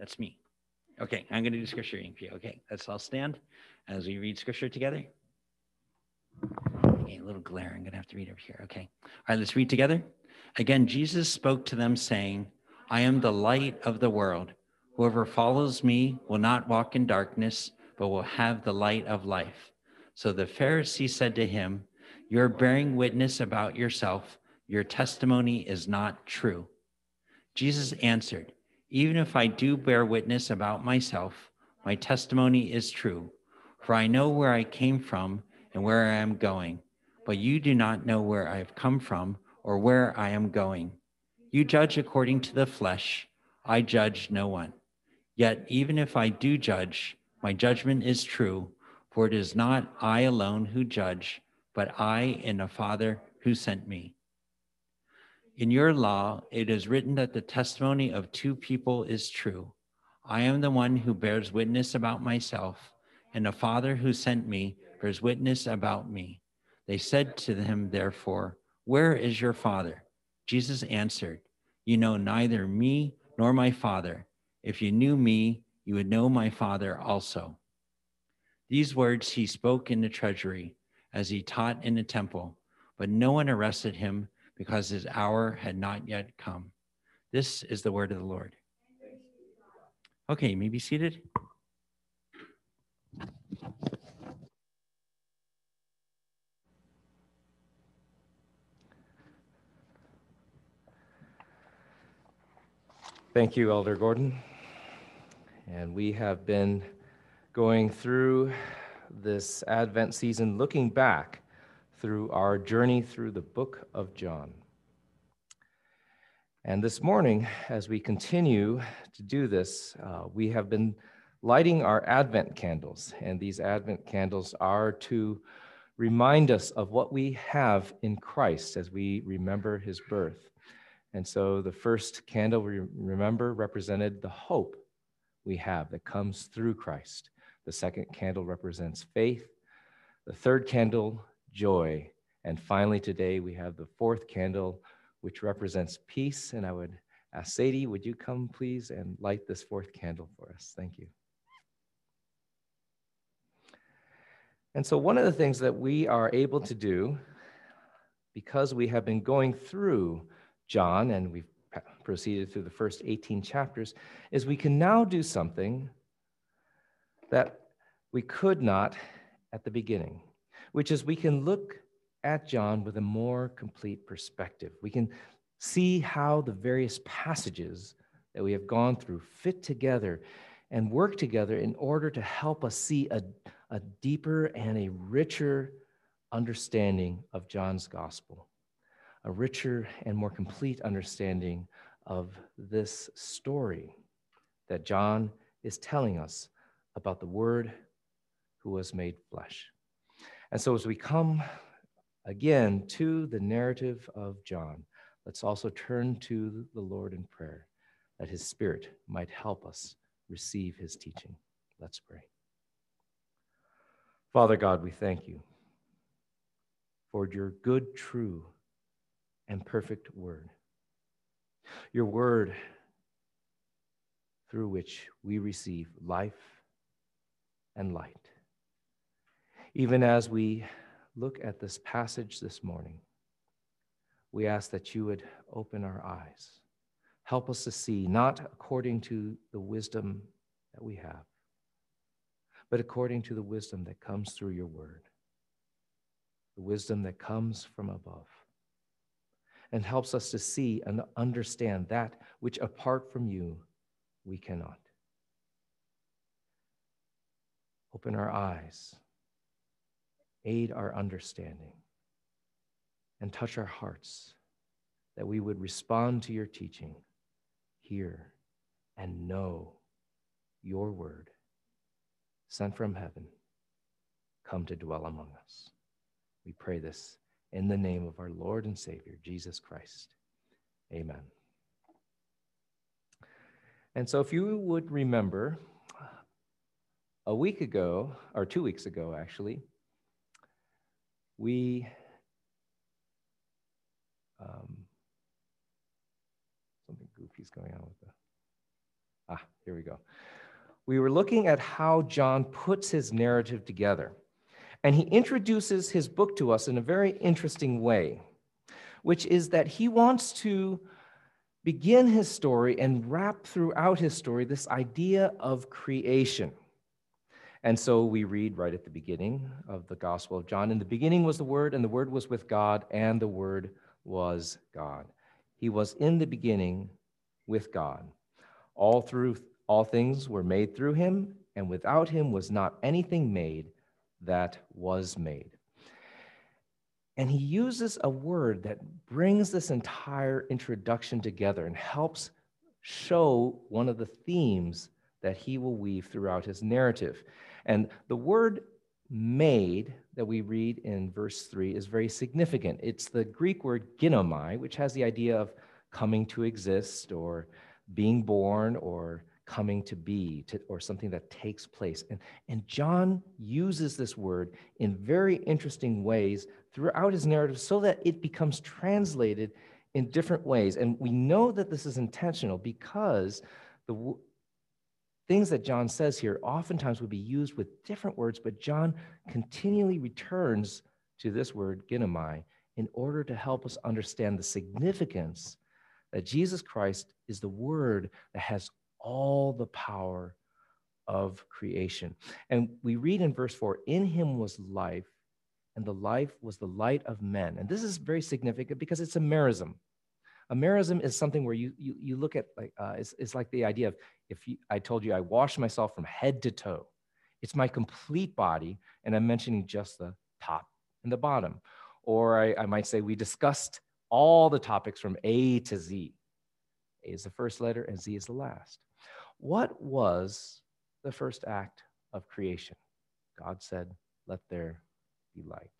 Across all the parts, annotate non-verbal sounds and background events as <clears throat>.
That's me. Okay, I'm going to do scripture reading for you. Okay, let's all stand as we read scripture together. Okay, a little glare. I'm going to have to read over here. Okay. All right, let's read together. Again, Jesus spoke to them, saying, I am the light of the world. Whoever follows me will not walk in darkness, but will have the light of life. So the Pharisee said to him, You're bearing witness about yourself. Your testimony is not true. Jesus answered, Even if I do bear witness about myself, my testimony is true, for I know where I came from and where I am going, but you do not know where I have come from or where I am going. You judge according to the flesh, I judge no one. Yet even if I do judge, my judgment is true, for it is not I alone who judge, but I and the Father who sent me. In your law, it is written that the testimony of two people is true. I am the one who bears witness about myself, and the Father who sent me bears witness about me. They said to him, therefore, Where is your Father? Jesus answered, You know neither me nor my Father. If you knew me, you would know my Father also. These words he spoke in the treasury as he taught in the temple, but no one arrested him because his hour had not yet come. This is the word of the Lord. Okay, you may be seated. Thank you, Elder Gordon. And we have been going through this Advent season looking back through our journey through the book of John. And this morning, as we continue to do this, uh, we have been lighting our Advent candles. And these Advent candles are to remind us of what we have in Christ as we remember his birth. And so the first candle we remember represented the hope we have that comes through Christ. The second candle represents faith. The third candle, joy. And finally, today we have the fourth candle, which represents peace. And I would ask Sadie, would you come please and light this fourth candle for us? Thank you. And so, one of the things that we are able to do, because we have been going through John, and we've proceeded through the first 18 chapters, is we can now do something that we could not at the beginning, which is we can look at John with a more complete perspective. We can see how the various passages that we have gone through fit together and work together in order to help us see a, a deeper and a richer understanding of John's gospel a richer and more complete understanding of this story that John is telling us about the Word who was made flesh. And so, as we come again to the narrative of John, let's also turn to the Lord in prayer that his Spirit might help us receive his teaching. Let's pray. Father God, we thank you for your good, true, and perfect word. Your word through which we receive life and light. Even as we look at this passage this morning, we ask that you would open our eyes. Help us to see, not according to the wisdom that we have, but according to the wisdom that comes through your word, the wisdom that comes from above and helps us to see and understand that which apart from you we cannot. Open our eyes, aid our understanding, and touch our hearts that we would respond to your teaching, hear, and know your word sent from heaven come to dwell among us. We pray this in the name of our Lord and Savior, Jesus Christ. Amen. And so, if you would remember, a week ago, or two weeks ago, actually, we um, something goofy is going on with the. Ah, here we go. We were looking at how John puts his narrative together. And he introduces his book to us in a very interesting way, which is that he wants to begin his story and wrap throughout his story this idea of creation. And so we read right at the beginning of the Gospel of John In the beginning was the Word, and the Word was with God, and the Word was God. He was in the beginning with God. All through all things were made through him, and without him was not anything made that was made. And he uses a word that brings this entire introduction together and helps show one of the themes that he will weave throughout his narrative. And the word made that we read in verse 3 is very significant. It's the Greek word ginomai, which has the idea of coming to exist or being born or coming to be to, or something that takes place. And, and John uses this word in very interesting ways throughout his narrative so that it becomes translated in different ways. And we know that this is intentional because the things that John says here oftentimes would be used with different words, but John continually returns to this word, ginomai, in order to help us understand the significance that Jesus Christ is the word that has all the power of creation. And we read in verse 4 In him was life, and the life was the light of men. And this is very significant because it's a merism. A merism is something where you, you, you look at, like, uh, it's, it's like the idea of if you, I told you I wash myself from head to toe, it's my complete body, and I'm mentioning just the top and the bottom. Or I, I might say we discussed all the topics from A to Z. A is the first letter, and Z is the last. What was the first act of creation? God said, Let there be light.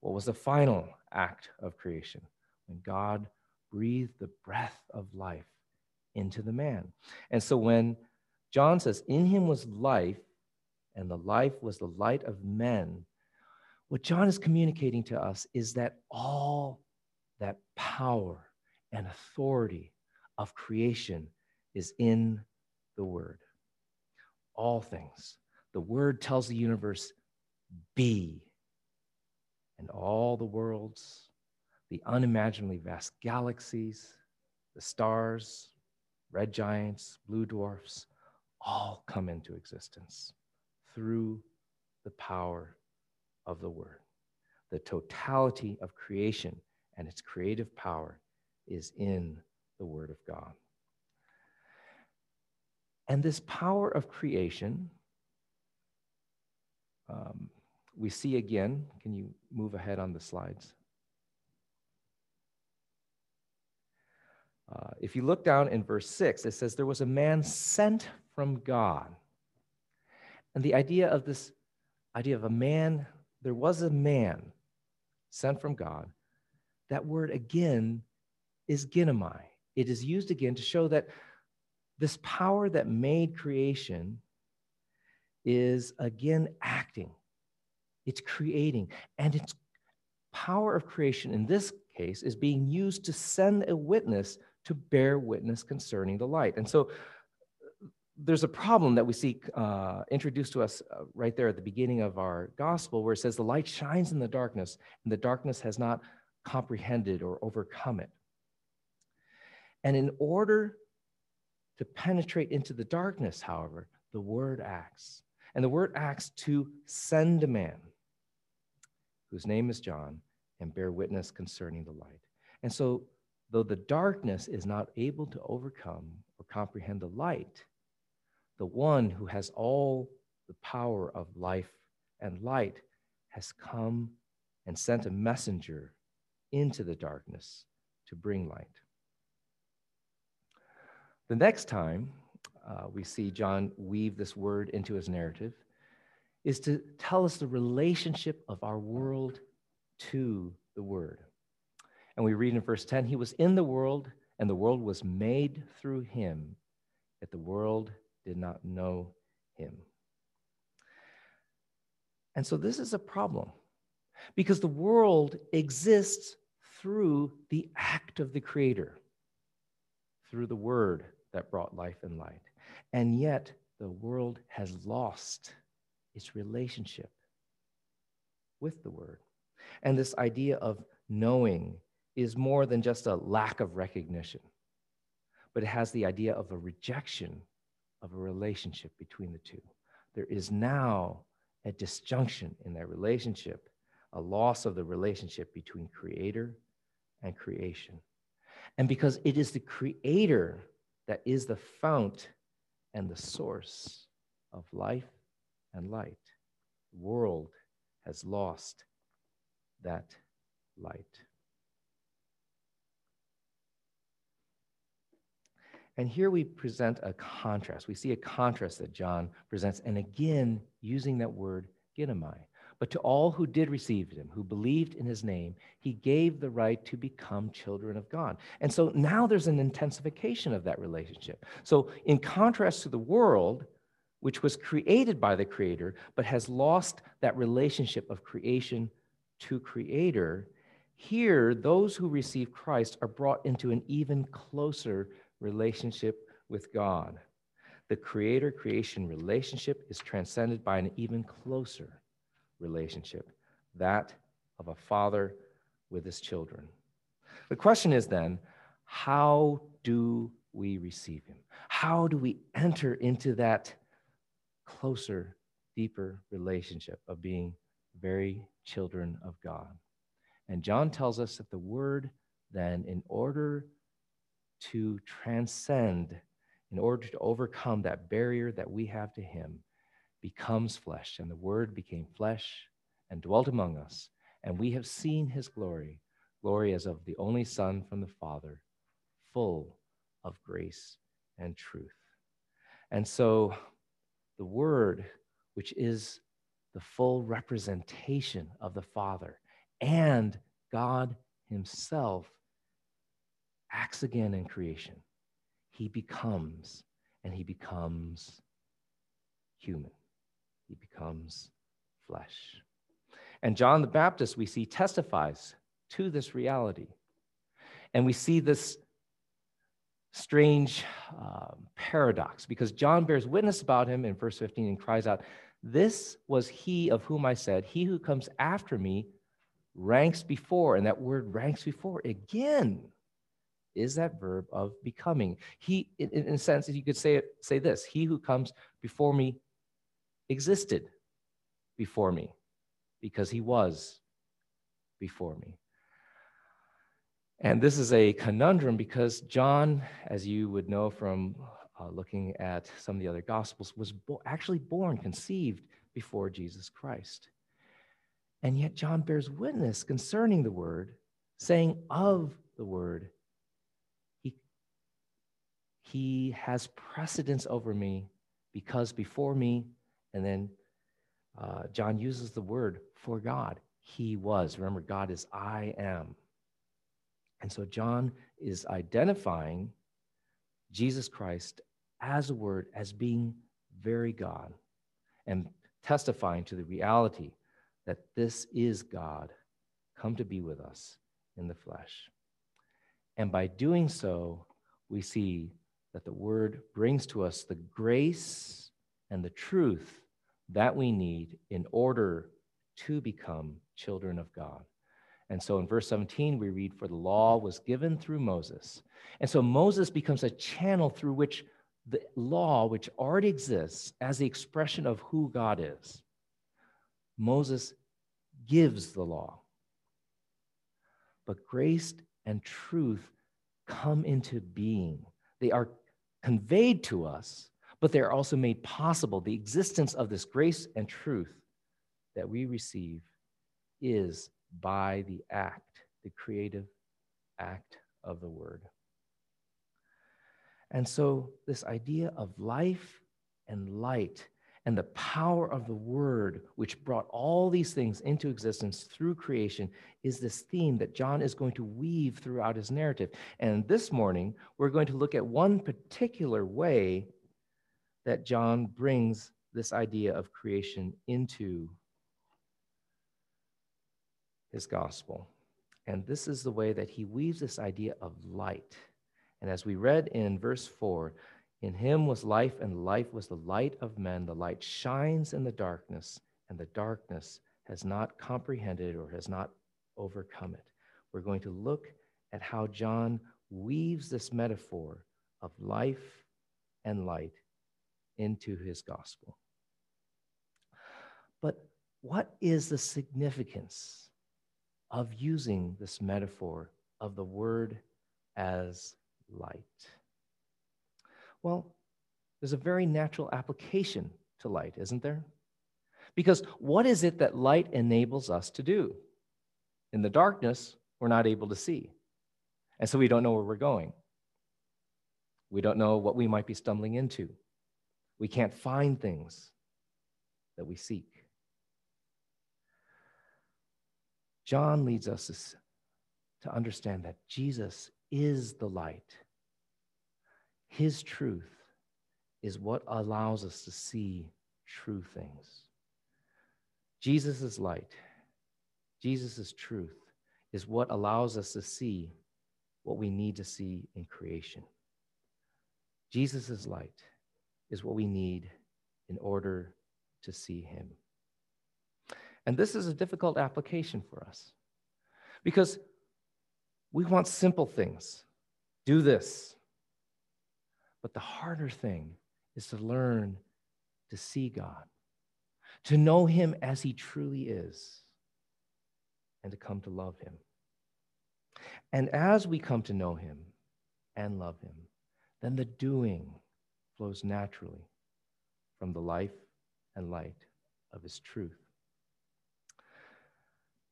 What was the final act of creation? When God breathed the breath of life into the man. And so when John says, In him was life, and the life was the light of men, what John is communicating to us is that all that power and authority of creation is in the Word. All things. The Word tells the universe, be. And all the worlds, the unimaginably vast galaxies, the stars, red giants, blue dwarfs, all come into existence through the power of the Word. The totality of creation and its creative power is in the Word of God. And this power of creation, um, we see again. Can you move ahead on the slides? Uh, if you look down in verse 6, it says, There was a man sent from God. And the idea of this idea of a man, there was a man sent from God. That word again is ginomai. It is used again to show that this power that made creation is again acting, it's creating, and its power of creation in this case is being used to send a witness to bear witness concerning the light. And so there's a problem that we see uh, introduced to us uh, right there at the beginning of our gospel, where it says, The light shines in the darkness, and the darkness has not comprehended or overcome it. And in order to penetrate into the darkness, however, the word acts. And the word acts to send a man whose name is John and bear witness concerning the light. And so, though the darkness is not able to overcome or comprehend the light, the one who has all the power of life and light has come and sent a messenger into the darkness to bring light. The next time uh, we see John weave this word into his narrative is to tell us the relationship of our world to the word. And we read in verse 10 He was in the world, and the world was made through him, yet the world did not know him. And so this is a problem because the world exists through the act of the Creator, through the Word that brought life and light. And yet, the world has lost its relationship with the Word. And this idea of knowing is more than just a lack of recognition, but it has the idea of a rejection of a relationship between the two. There is now a disjunction in that relationship, a loss of the relationship between creator and creation. And because it is the creator that is the fount and the source of life and light, the world has lost that light. And here we present a contrast. We see a contrast that John presents, and again, using that word, ginomai. But to all who did receive him, who believed in his name, he gave the right to become children of God. And so now there's an intensification of that relationship. So, in contrast to the world, which was created by the Creator, but has lost that relationship of creation to Creator, here, those who receive Christ are brought into an even closer relationship with God. The creator creation relationship is transcended by an even closer relationship, that of a father with his children. The question is then, how do we receive him? How do we enter into that closer, deeper relationship of being very children of God? And John tells us that the word then, in order to transcend, in order to overcome that barrier that we have to Him, becomes flesh. And the Word became flesh and dwelt among us. And we have seen His glory, glory as of the only Son from the Father, full of grace and truth. And so the Word, which is the full representation of the Father and God Himself, acts again in creation. He becomes, and he becomes human. He becomes flesh. And John the Baptist, we see, testifies to this reality. And we see this strange uh, paradox because John bears witness about him in verse 15 and cries out, This was he of whom I said, He who comes after me ranks before. And that word ranks before again is that verb of becoming. He, in, in a sense, you could say, it, say this He who comes before me existed before me because he was before me. And this is a conundrum because John, as you would know from uh, looking at some of the other gospels, was bo- actually born, conceived before Jesus Christ. And yet, John bears witness concerning the Word, saying of the Word, he has precedence over me because before me, and then uh, John uses the word for God. He was. Remember, God is I am. And so John is identifying Jesus Christ as a word, as being very God, and testifying to the reality that this is God come to be with us in the flesh. And by doing so, we see that the word brings to us the grace and the truth that we need in order to become children of God. And so in verse 17, we read, For the law was given through Moses. And so Moses becomes a channel through which the law, which already exists as the expression of who God is, Moses gives the law. But grace and truth come into being. They are conveyed to us, but they are also made possible. The existence of this grace and truth that we receive is by the act, the creative act of the Word. And so, this idea of life and light and the power of the word, which brought all these things into existence through creation, is this theme that John is going to weave throughout his narrative. And this morning, we're going to look at one particular way that John brings this idea of creation into his gospel. And this is the way that he weaves this idea of light. And as we read in verse 4, In him was life, and life was the light of men. The light shines in the darkness, and the darkness has not comprehended or has not overcome it. We're going to look at how John weaves this metaphor of life and light into his gospel. But what is the significance of using this metaphor of the word as light? Well, there's a very natural application to light, isn't there? Because what is it that light enables us to do? In the darkness, we're not able to see. And so we don't know where we're going. We don't know what we might be stumbling into. We can't find things that we seek. John leads us to understand that Jesus is the light. His truth is what allows us to see true things. Jesus' light, Jesus' truth is what allows us to see what we need to see in creation. Jesus' light is what we need in order to see him. And this is a difficult application for us because we want simple things. Do this. But the harder thing is to learn to see God, to know Him as He truly is, and to come to love Him. And as we come to know Him and love Him, then the doing flows naturally from the life and light of His truth.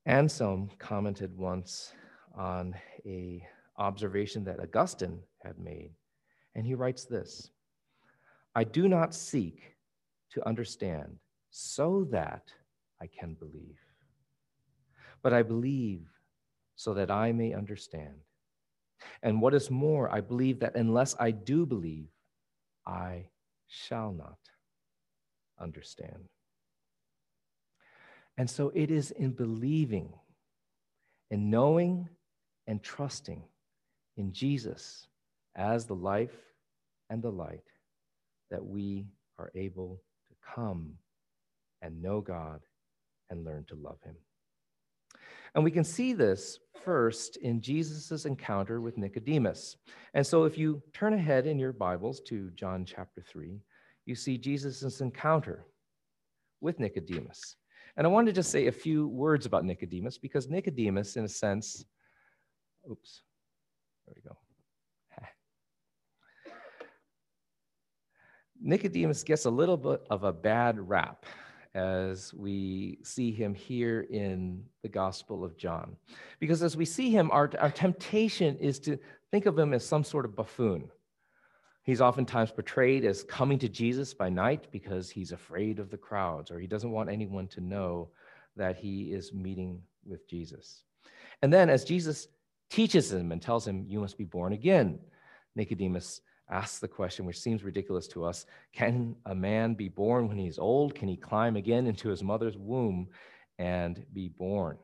Anselm commented once on a observation that Augustine had made, and he writes this I do not seek to understand so that I can believe, but I believe so that I may understand. And what is more, I believe that unless I do believe, I shall not understand. And so it is in believing, in knowing and trusting in Jesus as the life and the light that we are able to come and know God and learn to love Him. And we can see this first in Jesus' encounter with Nicodemus. And so if you turn ahead in your Bibles to John chapter 3, you see Jesus' encounter with Nicodemus. And I wanted to just say a few words about Nicodemus because Nicodemus, in a sense, oops, there we go. Nicodemus gets a little bit of a bad rap as we see him here in the Gospel of John. Because as we see him, our, our temptation is to think of him as some sort of buffoon. He's oftentimes portrayed as coming to Jesus by night because he's afraid of the crowds or he doesn't want anyone to know that he is meeting with Jesus. And then, as Jesus teaches him and tells him, You must be born again, Nicodemus asks the question, which seems ridiculous to us Can a man be born when he's old? Can he climb again into his mother's womb and be born?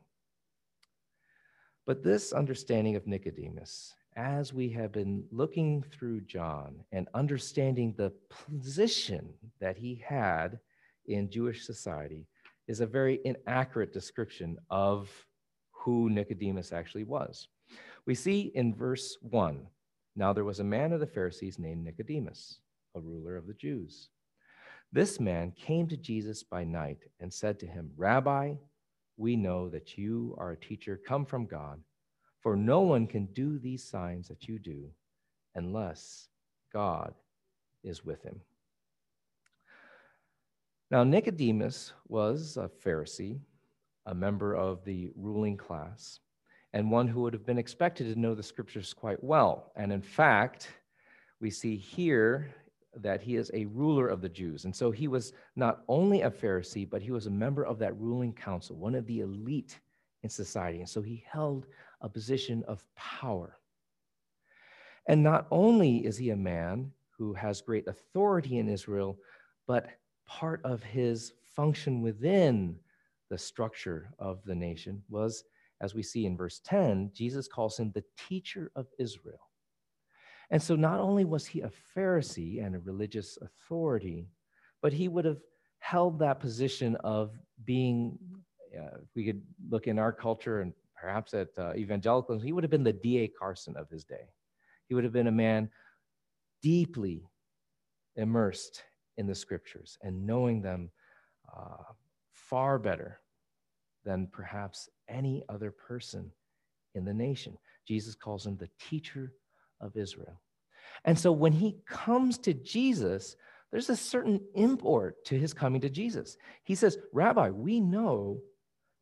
But this understanding of Nicodemus, as we have been looking through John and understanding the position that he had in Jewish society, is a very inaccurate description of who Nicodemus actually was. We see in verse 1 now there was a man of the Pharisees named Nicodemus, a ruler of the Jews. This man came to Jesus by night and said to him, Rabbi, we know that you are a teacher come from God, for no one can do these signs that you do unless God is with him. Now, Nicodemus was a Pharisee, a member of the ruling class and one who would have been expected to know the scriptures quite well. And in fact, we see here that he is a ruler of the Jews. And so he was not only a Pharisee, but he was a member of that ruling council, one of the elite in society. And so he held a position of power. And not only is he a man who has great authority in Israel, but part of his function within the structure of the nation was as we see in verse 10, Jesus calls him the teacher of Israel. And so not only was he a Pharisee and a religious authority, but he would have held that position of being, uh, if we could look in our culture and perhaps at uh, evangelicalism, he would have been the D.A. Carson of his day. He would have been a man deeply immersed in the scriptures and knowing them uh, far better than perhaps any other person in the nation. Jesus calls him the teacher of Israel. And so when he comes to Jesus, there's a certain import to his coming to Jesus. He says, Rabbi, we know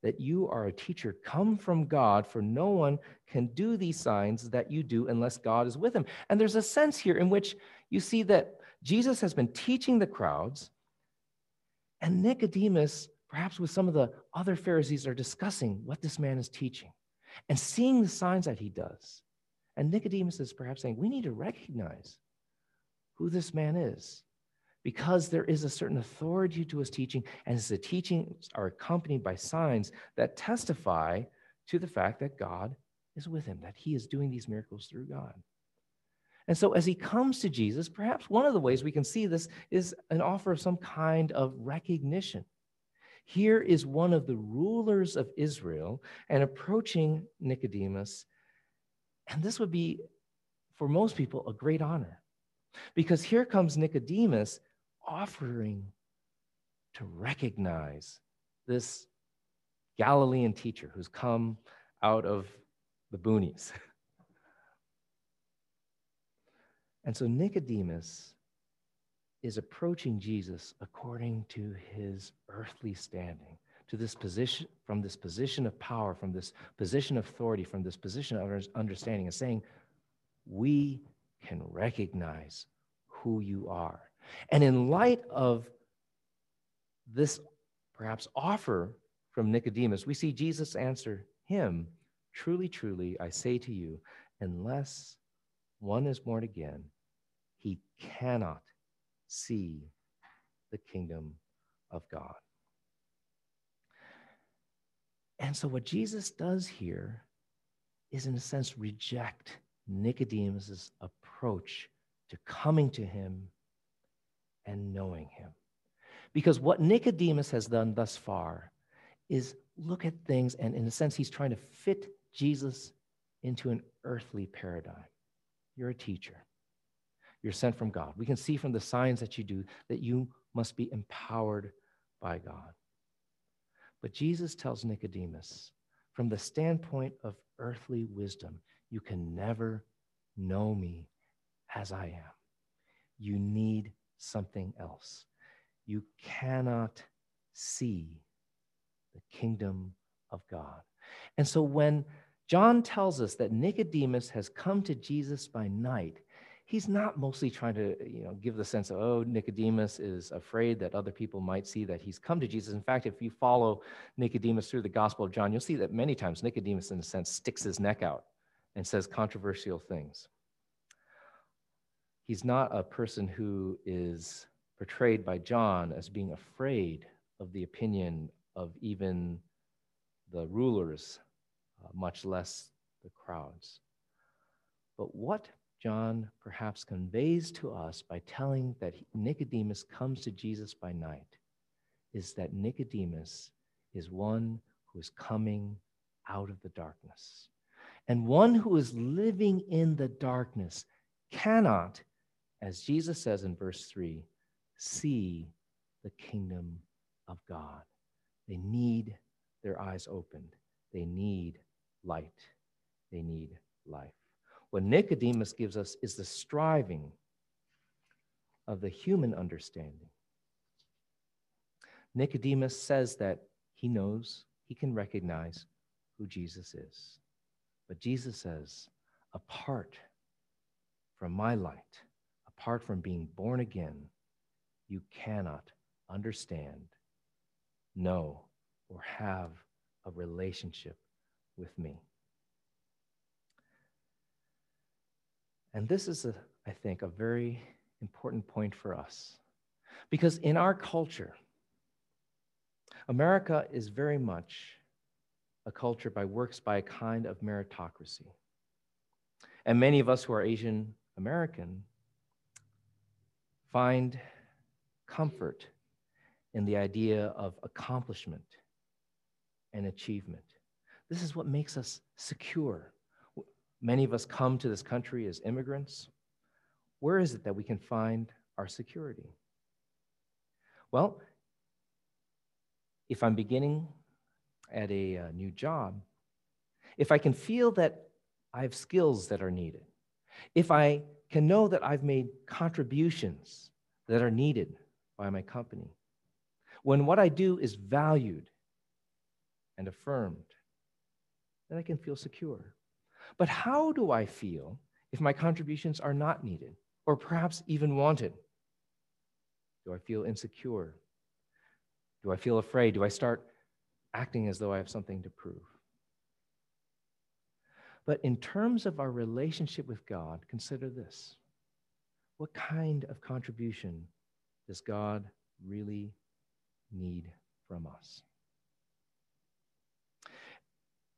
that you are a teacher come from God, for no one can do these signs that you do unless God is with him. And there's a sense here in which you see that Jesus has been teaching the crowds, and Nicodemus, perhaps with some of the other Pharisees, are discussing what this man is teaching and seeing the signs that he does. And Nicodemus is perhaps saying, We need to recognize who this man is because there is a certain authority to his teaching, and his teachings are accompanied by signs that testify to the fact that God is with him, that he is doing these miracles through God. And so, as he comes to Jesus, perhaps one of the ways we can see this is an offer of some kind of recognition. Here is one of the rulers of Israel and approaching Nicodemus. And this would be, for most people, a great honor. Because here comes Nicodemus offering to recognize this Galilean teacher who's come out of the boonies. <laughs> And so Nicodemus is approaching Jesus according to his earthly standing, to this position, from this position of power, from this position of authority, from this position of understanding, and saying, We can recognize who you are. And in light of this perhaps offer from Nicodemus, we see Jesus answer him Truly, truly, I say to you, unless one is born again, he cannot see the kingdom of God. And so, what Jesus does here is, in a sense, reject Nicodemus's approach to coming to him and knowing him. Because what Nicodemus has done thus far is look at things, and in a sense, he's trying to fit Jesus into an earthly paradigm. You're a teacher, you're sent from God. We can see from the signs that you do that you must be empowered by God. But Jesus tells Nicodemus, from the standpoint of earthly wisdom, you can never know me as I am. You need something else. You cannot see the kingdom of God. And so when John tells us that Nicodemus has come to Jesus by night, he's not mostly trying to you know, give the sense of, oh, Nicodemus is afraid that other people might see that he's come to Jesus. In fact, if you follow Nicodemus through the Gospel of John, you'll see that many times Nicodemus, in a sense, sticks his neck out and says controversial things. He's not a person who is portrayed by John as being afraid of the opinion of even the rulers, uh, much less the crowds. But what John perhaps conveys to us by telling that Nicodemus comes to Jesus by night is that Nicodemus is one who is coming out of the darkness. And one who is living in the darkness cannot, as Jesus says in verse 3, see the kingdom of God. They need their eyes opened, they need light, they need life. What Nicodemus gives us is the striving of the human understanding. Nicodemus says that he knows, he can recognize who Jesus is. But Jesus says, apart from my light, apart from being born again, you cannot understand, know, or have a relationship with me. And this is, a, I think, a very important point for us. Because in our culture, America is very much a culture by works by a kind of meritocracy. And many of us who are Asian American find comfort in the idea of accomplishment and achievement. This is what makes us secure. Many of us come to this country as immigrants. Where is it that we can find our security? Well, if I'm beginning at a, uh, new job, if I can feel that I have skills that are needed, if I can know that I've made contributions that are needed by my company, when what I do is valued and affirmed, then I can feel secure. But how do I feel if my contributions are not needed or perhaps even wanted? Do I feel insecure? Do I feel afraid? Do I start acting as though I have something to prove? But in terms of our relationship with God, consider this. What kind of contribution does God really need from us?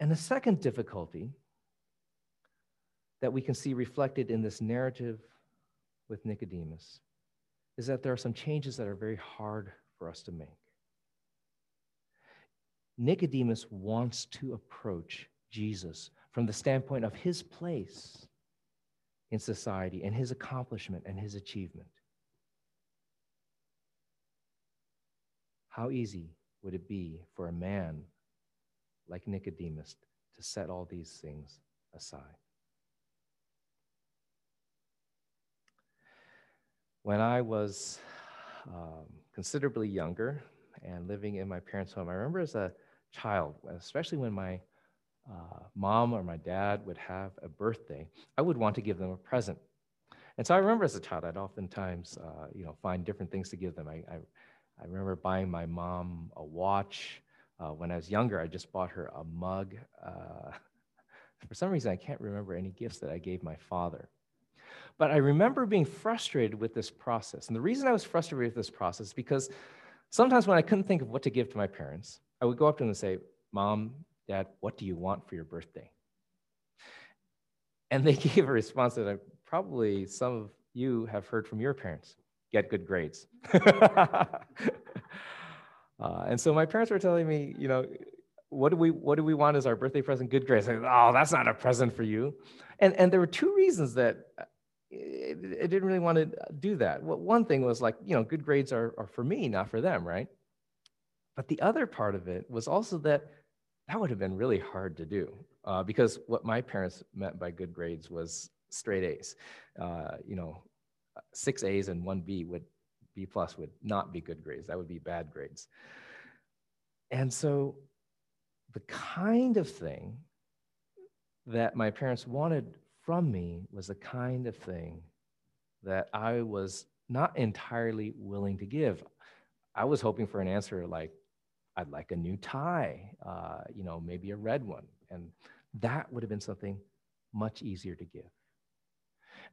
And the second difficulty that we can see reflected in this narrative with Nicodemus is that there are some changes that are very hard for us to make. Nicodemus wants to approach Jesus from the standpoint of his place in society and his accomplishment and his achievement. How easy would it be for a man like Nicodemus to set all these things aside? When I was um, considerably younger and living in my parents' home, I remember as a child, especially when my uh, mom or my dad would have a birthday, I would want to give them a present. And so I remember as a child, I'd oftentimes, uh, you know, find different things to give them. I, I, I remember buying my mom a watch. Uh, when I was younger, I just bought her a mug. Uh, <laughs> for some reason, I can't remember any gifts that I gave my father. But I remember being frustrated with this process. And the reason I was frustrated with this process is because sometimes when I couldn't think of what to give to my parents, I would go up to them and say, Mom, Dad, what do you want for your birthday? And they <laughs> gave a response that I, probably some of you have heard from your parents get good grades. <laughs> uh, and so my parents were telling me, you know, what do we what do we want as our birthday present? Good grades. Said, oh, that's not a present for you. And and there were two reasons that it didn't really want to do that. Well, one thing was like, you know, good grades are, are for me, not for them, right? But the other part of it was also that that would have been really hard to do uh, because what my parents meant by good grades was straight A's. Uh, you know, six A's and one B would B plus would not be good grades. That would be bad grades. And so the kind of thing that my parents wanted from me was the kind of thing that I was not entirely willing to give. I was hoping for an answer like I'd like a new tie, uh, you know, maybe a red one. And that would have been something much easier to give.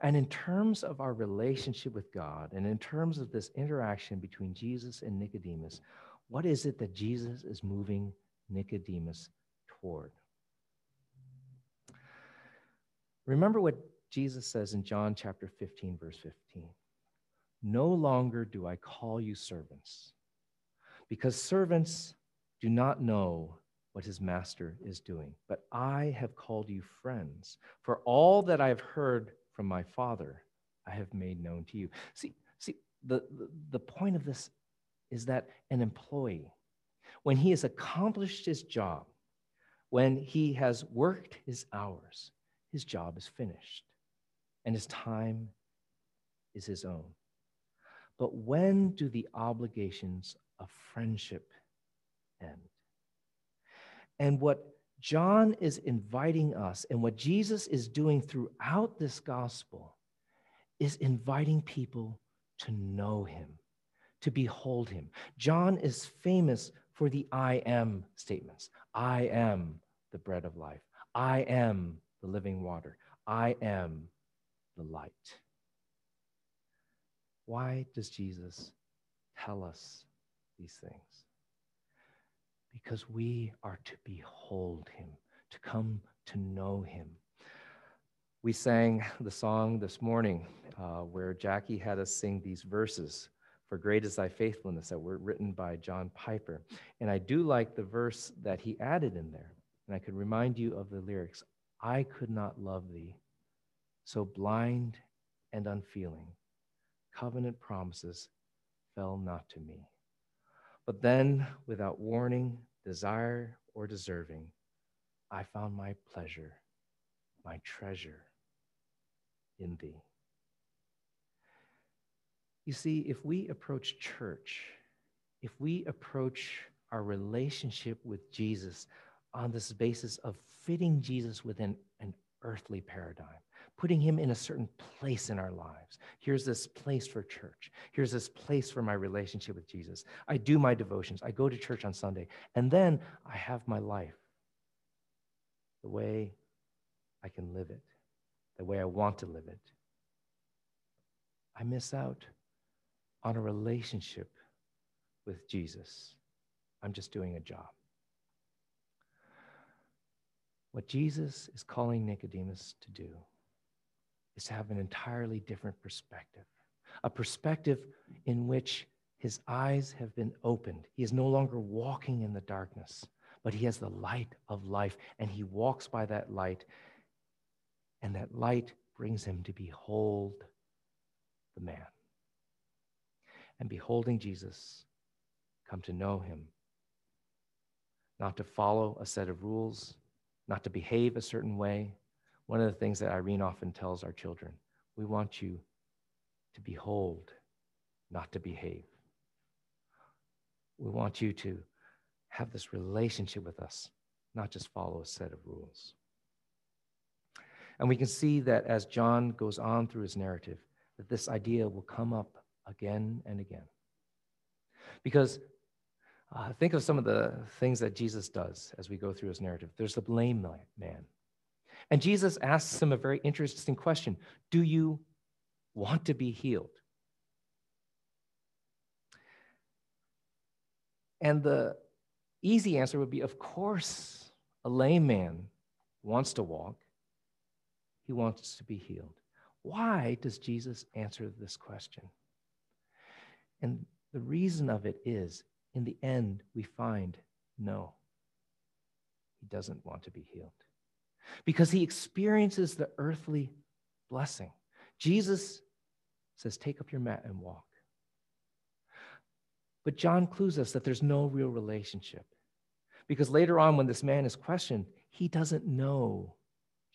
And in terms of our relationship with God, and in terms of this interaction between Jesus and Nicodemus, what is it that Jesus is moving Nicodemus toward? Remember what Jesus says in John chapter 15, verse 15. No longer do I call you servants because servants do not know what his master is doing. But I have called you friends, for all that I have heard from my Father, I have made known to you. See, see, the, the, the point of this is that an employee, when he has accomplished his job, when he has worked his hours, his job is finished and his time is his own. But when do the obligations of friendship end. And what John is inviting us, and what Jesus is doing throughout this gospel, is inviting people to know him, to behold him. John is famous for the I am statements I am the bread of life, I am the living water, I am the light. Why does Jesus tell us these things? Because we are to behold him, to come to know him. We sang the song this morning uh, where Jackie had us sing these verses For great is thy faithfulness that were written by John Piper. And I do like the verse that he added in there. And I could remind you of the lyrics I could not love thee, so blind and unfeeling. Covenant promises fell not to me. But then, without warning, desire, or deserving, I found my pleasure, my treasure in thee. You see, if we approach church, if we approach our relationship with Jesus on this basis of fitting Jesus within an earthly paradigm, putting him in a certain place in our lives. Here's this place for church. Here's this place for my relationship with Jesus. I do my devotions. I go to church on Sunday. And then I have my life the way I can live it, the way I want to live it. I miss out on a relationship with Jesus. I'm just doing a job. What Jesus is calling Nicodemus to do is to have an entirely different perspective, a perspective in which his eyes have been opened. He is no longer walking in the darkness, but he has the light of life, and he walks by that light, and that light brings him to behold the man. And beholding Jesus, come to know him, not to follow a set of rules, not to behave a certain way. One of the things that Irene often tells our children we want you to behold, not to behave. We want you to have this relationship with us, not just follow a set of rules. And we can see that as John goes on through his narrative, that this idea will come up again and again. Because uh, think of some of the things that Jesus does as we go through his narrative. There's the lame man. And Jesus asks him a very interesting question Do you want to be healed? And the easy answer would be Of course, a lame man wants to walk, he wants to be healed. Why does Jesus answer this question? And the reason of it is in the end, we find no, he doesn't want to be healed because he experiences the earthly blessing. Jesus says, Take up your mat and walk. But John clues us that there's no real relationship because later on, when this man is questioned, he doesn't know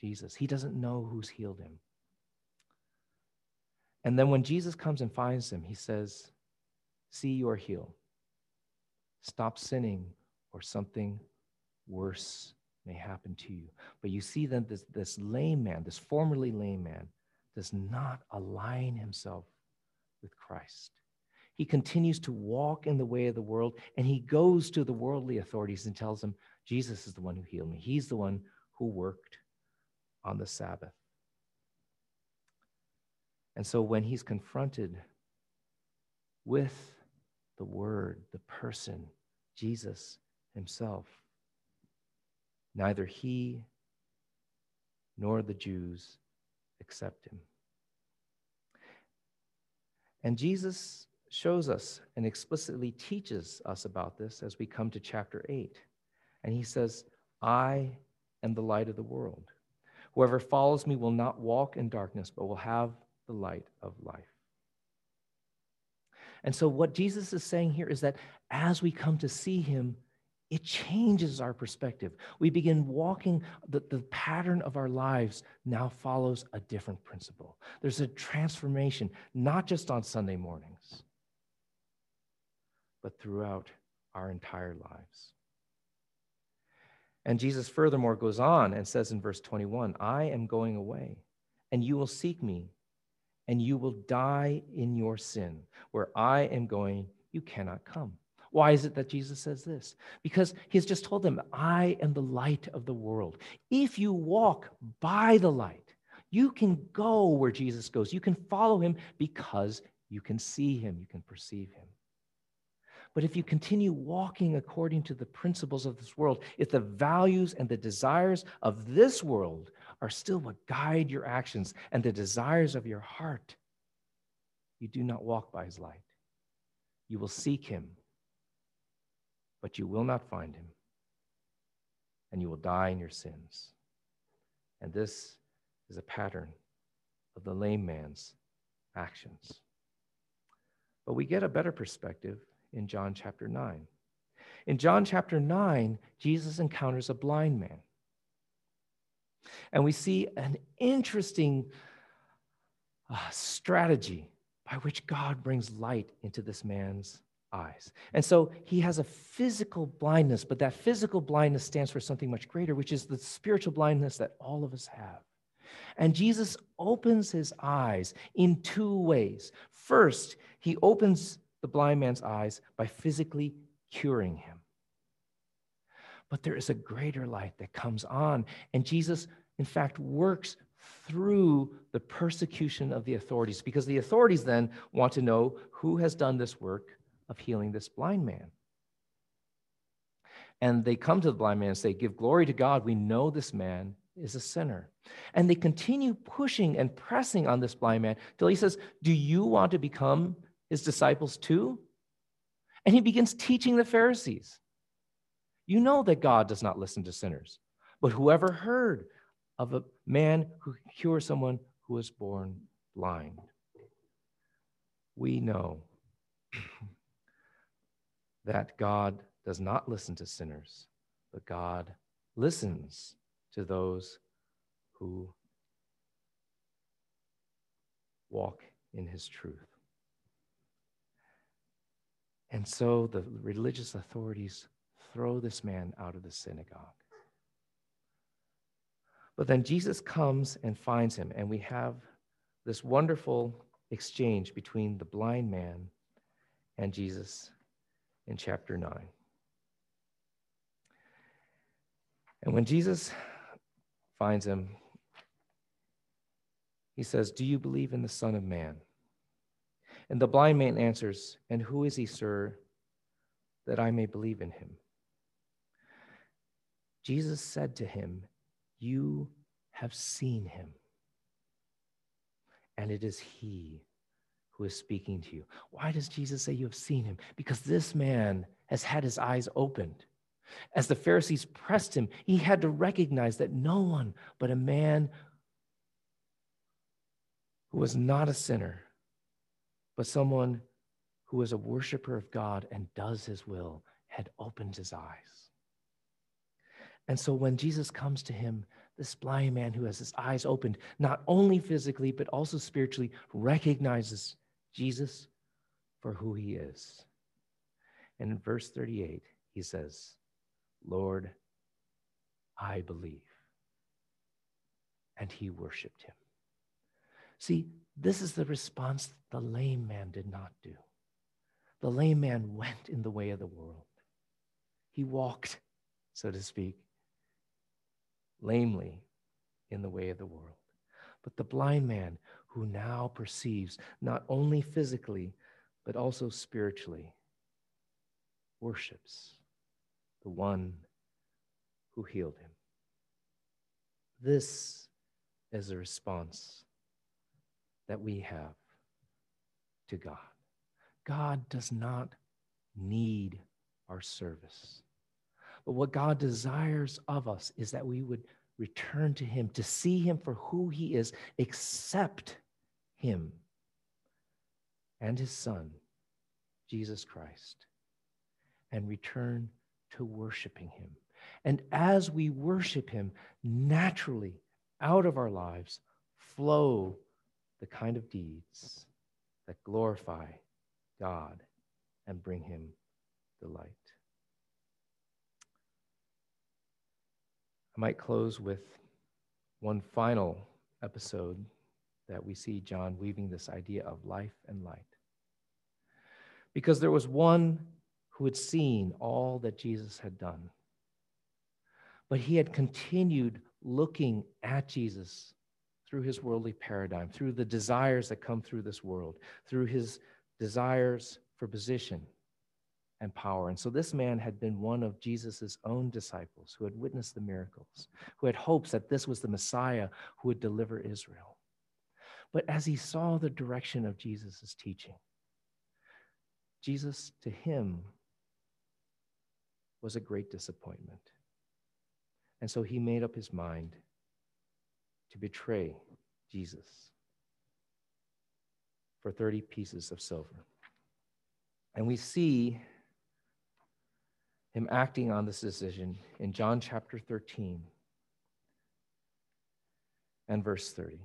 Jesus, he doesn't know who's healed him. And then when Jesus comes and finds him, he says, See, you are healed. Stop sinning, or something worse may happen to you. But you see that this, this lame man, this formerly lame man, does not align himself with Christ. He continues to walk in the way of the world, and he goes to the worldly authorities and tells them, Jesus is the one who healed me. He's the one who worked on the Sabbath. And so when he's confronted with the Word, the person, Jesus himself. Neither he nor the Jews accept him. And Jesus shows us and explicitly teaches us about this as we come to chapter 8. And he says, I am the light of the world. Whoever follows me will not walk in darkness, but will have the light of life. And so, what Jesus is saying here is that as we come to see him, it changes our perspective. We begin walking, the, the pattern of our lives now follows a different principle. There's a transformation, not just on Sunday mornings, but throughout our entire lives. And Jesus furthermore goes on and says in verse 21 I am going away, and you will seek me, and you will die in your sin. Where I am going, you cannot come. Why is it that Jesus says this? Because he's just told them, I am the light of the world. If you walk by the light, you can go where Jesus goes. You can follow him because you can see him, you can perceive him. But if you continue walking according to the principles of this world, if the values and the desires of this world are still what guide your actions and the desires of your heart, you do not walk by his light. You will seek him, but you will not find him, and you will die in your sins. And this is a pattern of the lame man's actions. But we get a better perspective in John chapter 9. In John chapter 9, Jesus encounters a blind man. And we see an interesting uh, strategy by which God brings light into this man's eyes. And so he has a physical blindness, but that physical blindness stands for something much greater, which is the spiritual blindness that all of us have. And Jesus opens his eyes in two ways. First, he opens the blind man's eyes by physically curing him. But there is a greater light that comes on, and Jesus, in fact, works through the persecution of the authorities because the authorities then want to know who has done this work of healing this blind man. And they come to the blind man and say, Give glory to God. We know this man is a sinner. And they continue pushing and pressing on this blind man till he says, Do you want to become his disciples too? And he begins teaching the Pharisees. You know that God does not listen to sinners, but whoever heard of a man who cures someone who was born blind? We know <clears throat> that God does not listen to sinners, but God listens to those who walk in his truth. And so the religious authorities throw this man out of the synagogue. But then Jesus comes and finds him, and we have this wonderful exchange between the blind man and Jesus in chapter 9. And when Jesus finds him, he says, Do you believe in the Son of Man? And the blind man answers, And who is he, sir, that I may believe in him? Jesus said to him, You have seen him, and it is he who is speaking to you. Why does Jesus say you have seen him? Because this man has had his eyes opened. As the Pharisees pressed him, he had to recognize that no one but a man who was not a sinner, but someone who is a worshiper of God and does his will, had opened his eyes. And so when Jesus comes to him, this blind man who has his eyes opened, not only physically, but also spiritually, recognizes Jesus for who he is. And in verse 38, he says, Lord, I believe. And he worshiped him. See, this is the response the lame man did not do. The lame man went in the way of the world. He walked, so to speak, lamely in the way of the world. But the blind man who now perceives, not only physically, but also spiritually, worships the one who healed him. This is a response that we have to God. God does not need our service. But what God desires of us is that we would return to Him, to see Him for who He is, accept Him and His Son, Jesus Christ, and return to worshiping Him. And as we worship Him, naturally out of our lives flow the kind of deeds that glorify God and bring Him delight. I might close with one final episode that we see John weaving this idea of life and light. Because there was one who had seen all that Jesus had done, but he had continued looking at Jesus through his worldly paradigm, through the desires that come through this world, through his desires for position, and power. And so this man had been one of Jesus' own disciples who had witnessed the miracles, who had hopes that this was the Messiah who would deliver Israel. But as he saw the direction of Jesus' teaching, Jesus to him was a great disappointment. And so he made up his mind to betray Jesus for 30 pieces of silver. And we see him acting on this decision in John chapter 13 and verse 30.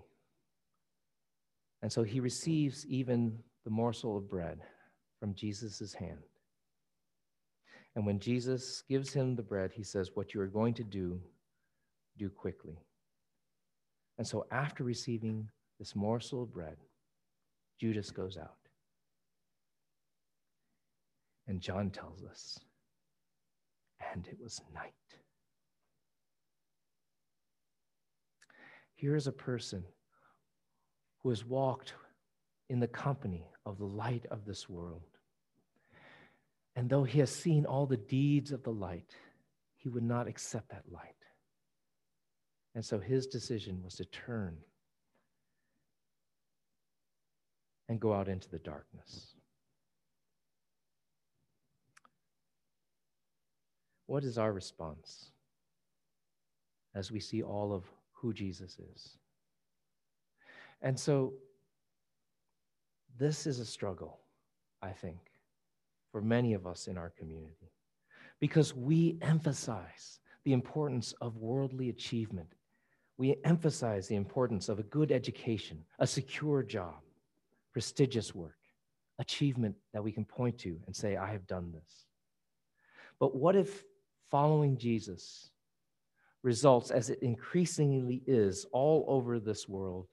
And so he receives even the morsel of bread from Jesus' hand. And when Jesus gives him the bread, he says, What you are going to do, do quickly. And so after receiving this morsel of bread, Judas goes out. And John tells us, and it was night. Here is a person who has walked in the company of the light of this world. And though he has seen all the deeds of the light, he would not accept that light. And so his decision was to turn and go out into the darkness. What is our response as we see all of who Jesus is? And so, this is a struggle, I think, for many of us in our community because we emphasize the importance of worldly achievement. We emphasize the importance of a good education, a secure job, prestigious work, achievement that we can point to and say, I have done this. But what if following Jesus results, as it increasingly is all over this world,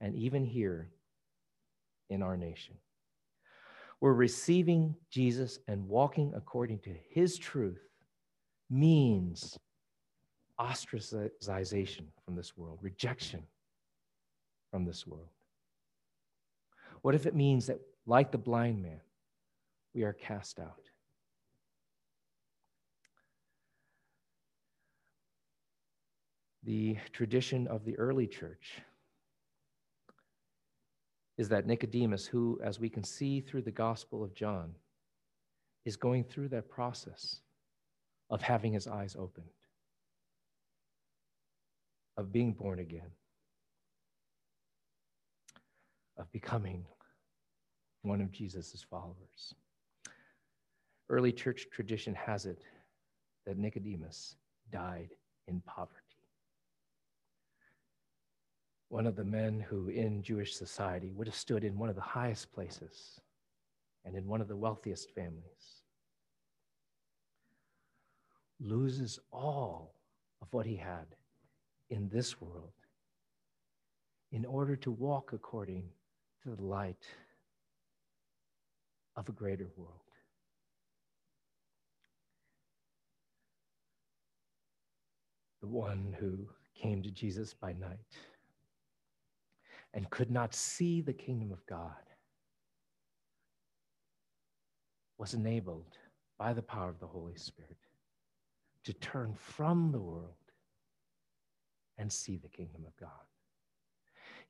and even here in our nation. We're receiving Jesus and walking according to his truth means ostracization from this world, rejection from this world. What if it means that, like the blind man, we are cast out? The tradition of the early church is that Nicodemus, who, as we can see through the Gospel of John, is going through that process of having his eyes opened, of being born again, of becoming one of Jesus' followers. Early church tradition has it that Nicodemus died in poverty one of the men who in Jewish society would have stood in one of the highest places and in one of the wealthiest families, loses all of what he had in this world in order to walk according to the light of a greater world. The one who came to Jesus by night and could not see the kingdom of God was enabled by the power of the Holy Spirit to turn from the world and see the kingdom of God.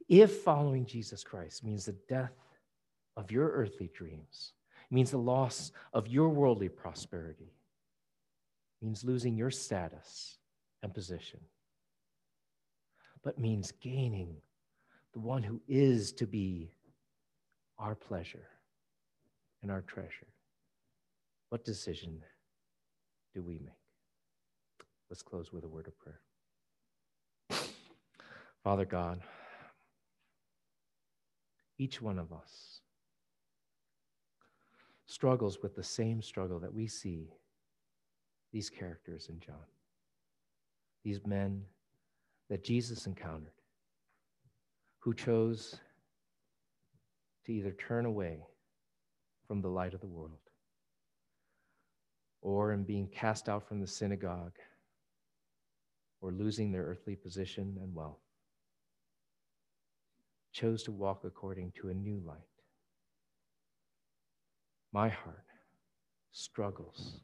If following Jesus Christ means the death of your earthly dreams, means the loss of your worldly prosperity, means losing your status and position, but means gaining the one who is to be our pleasure and our treasure. What decision do we make? Let's close with a word of prayer. Father God, each one of us struggles with the same struggle that we see these characters in John, these men that Jesus encountered who chose to either turn away from the light of the world or in being cast out from the synagogue or losing their earthly position and wealth, chose to walk according to a new light. My heart struggles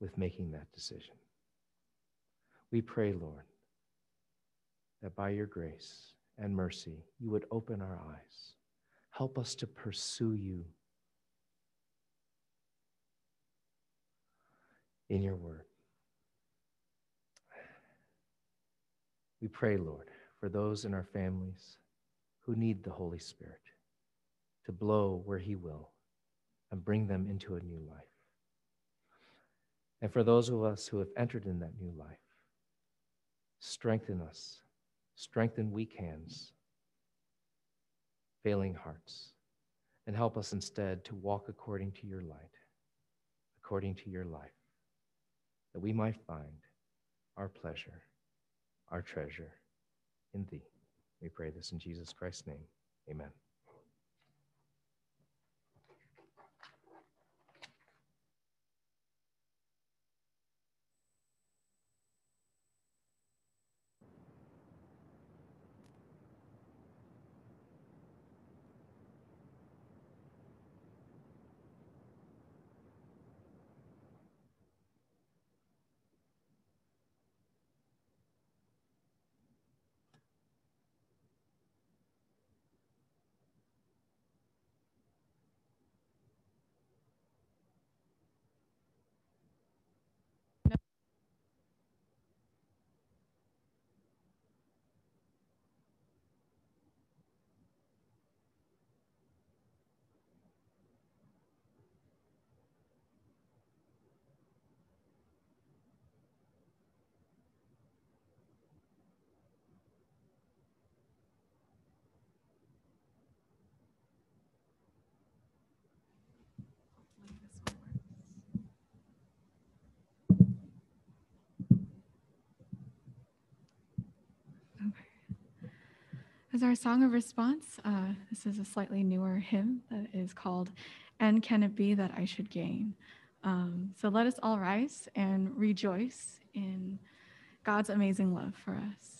with making that decision. We pray, Lord, that by your grace and mercy, you would open our eyes. Help us to pursue you in your word. We pray, Lord, for those in our families who need the Holy Spirit to blow where He will and bring them into a new life. And for those of us who have entered in that new life, strengthen us, strengthen weak hands, failing hearts, and help us instead to walk according to your light, according to your life, that we might find our pleasure, our treasure in thee. We pray this in Jesus Christ's name. Amen. As our song of response, uh, this is a slightly newer hymn that is called And Can It Be That I Should Gain? Um, so let us all rise and rejoice in God's amazing love for us.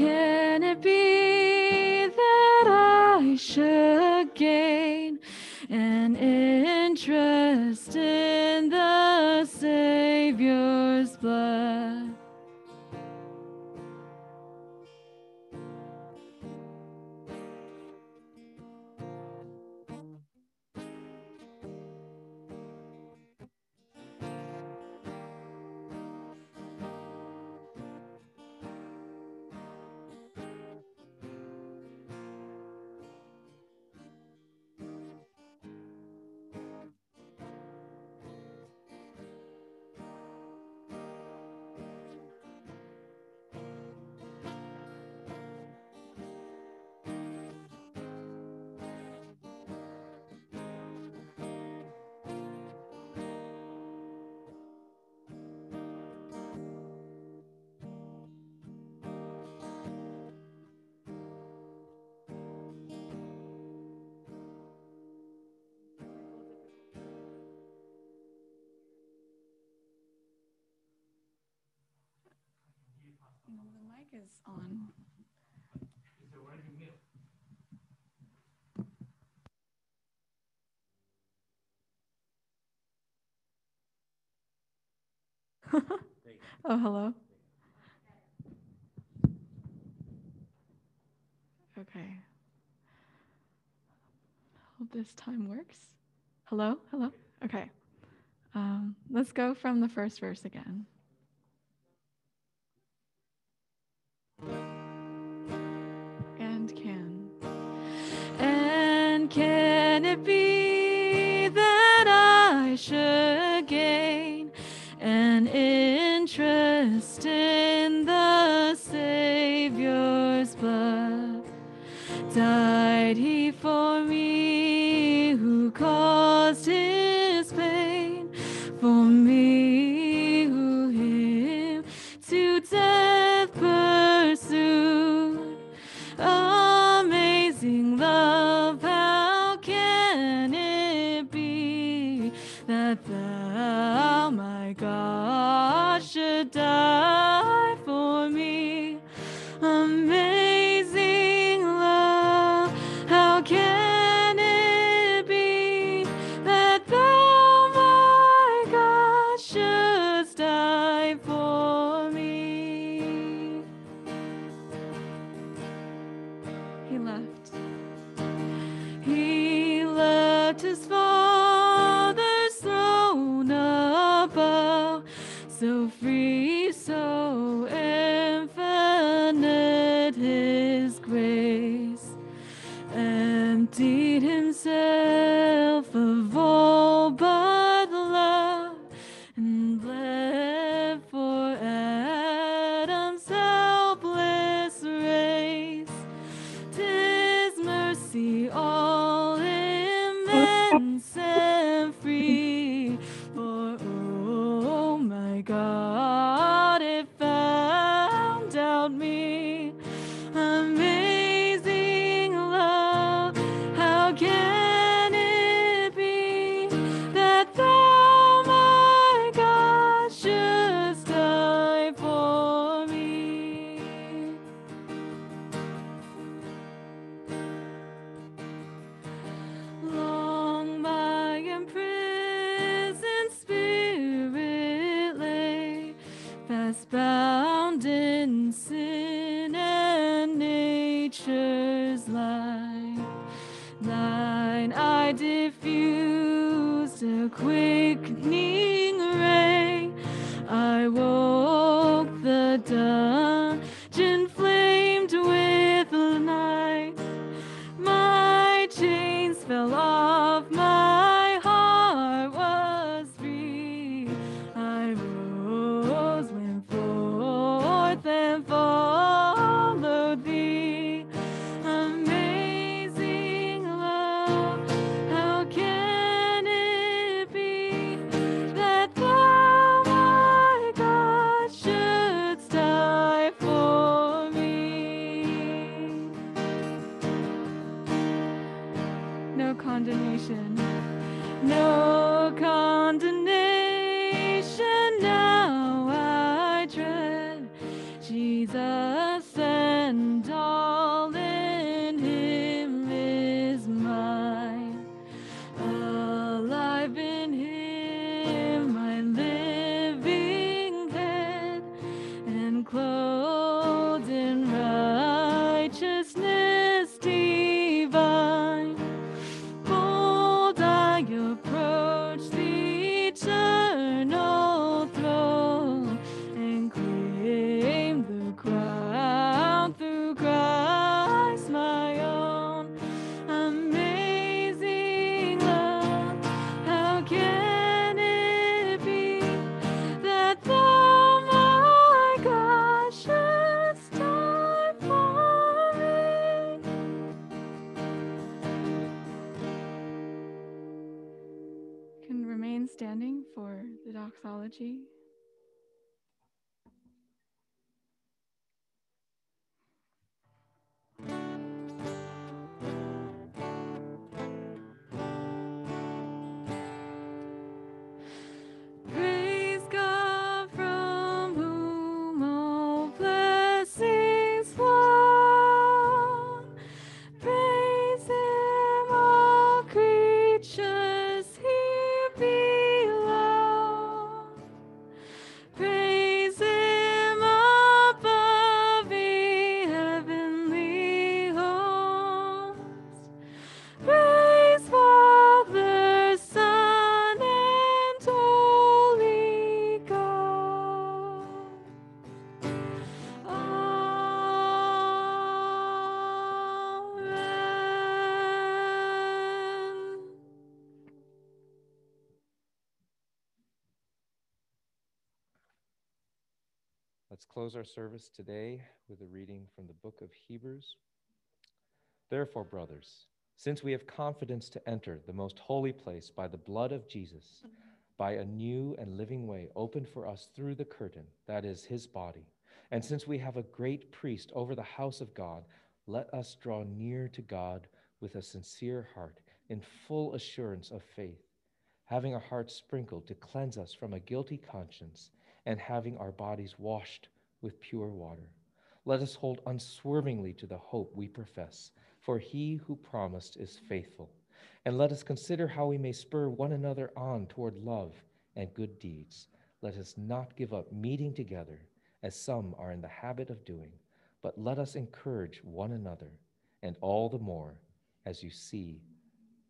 Is oh, hello. Okay. Hope this time works. Hello? Hello? Okay. Um, let's go from the first verse again. And can. And can it be that I should Died he for me who caused Let's close our service today with a reading from the book of Hebrews. Therefore, brothers, since we have confidence to enter the most holy place by the blood of Jesus, by a new and living way opened for us through the curtain, that is his body, and since we have a great priest over the house of God, let us draw near to God with a sincere heart, in full assurance of faith, having our hearts sprinkled to cleanse us from a guilty conscience, and having our bodies washed with pure water. Let us hold unswervingly to the hope we profess, for he who promised is faithful. And let us consider how we may spur one another on toward love and good deeds. Let us not give up meeting together, as some are in the habit of doing, but let us encourage one another, and all the more as you see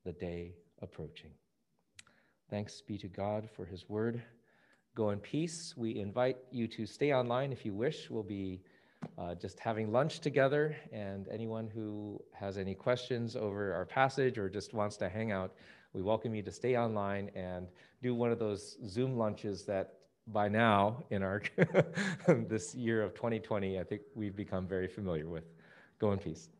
the day approaching. Thanks be to God for his word. Go in peace. We invite you to stay online if you wish. We'll be uh, just having lunch together, and anyone who has any questions over our passage or just wants to hang out, we welcome you to stay online and do one of those Zoom lunches that by now in our <laughs> this year of 2020, I think we've become very familiar with. Go in peace.